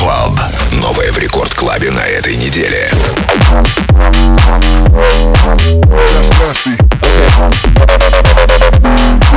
Club. Новое в Рекорд Клабе на этой неделе. That's.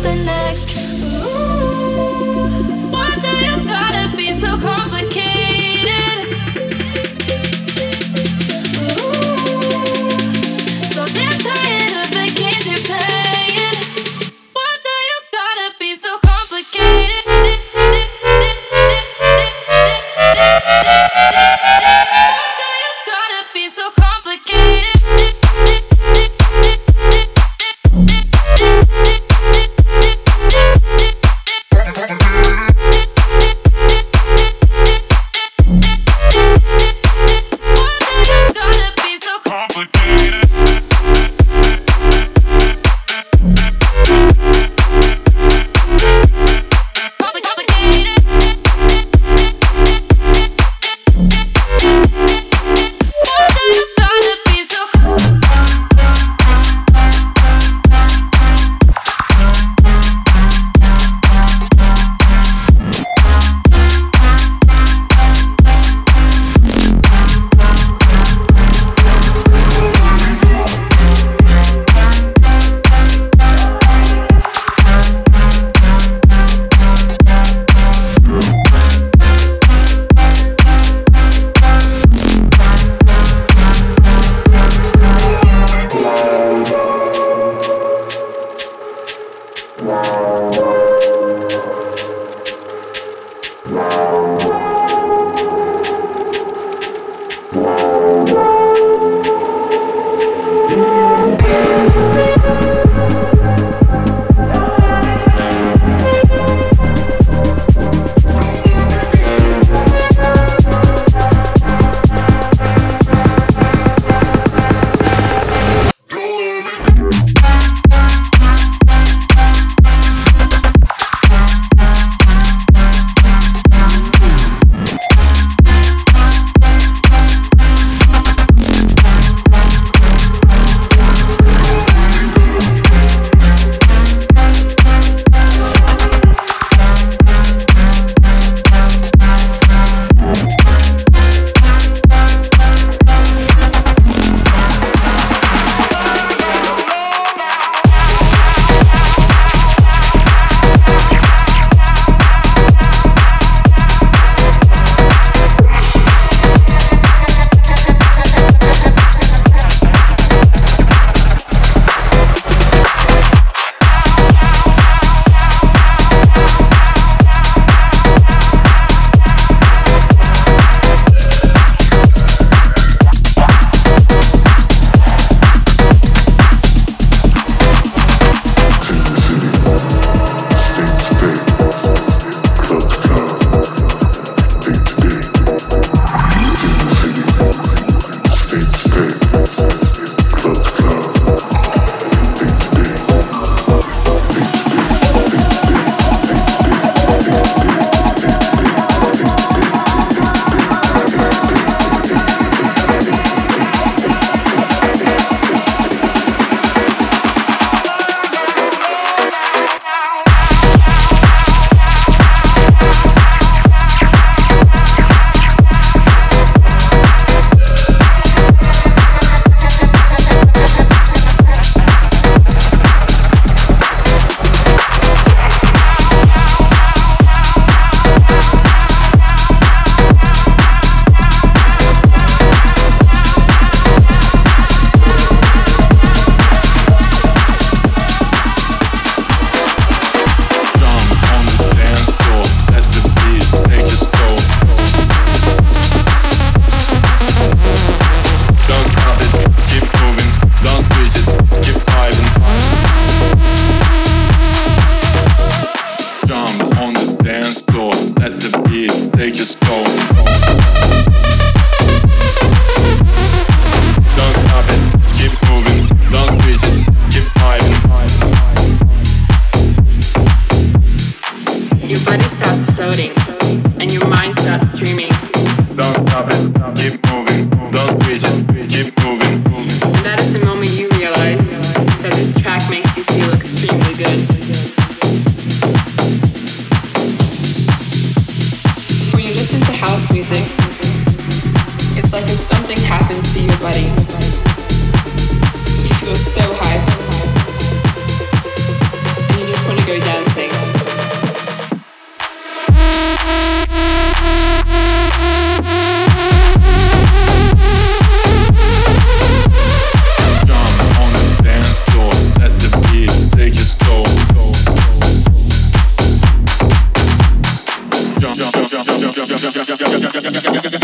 the next extremely good. Yeah, yeah, yeah.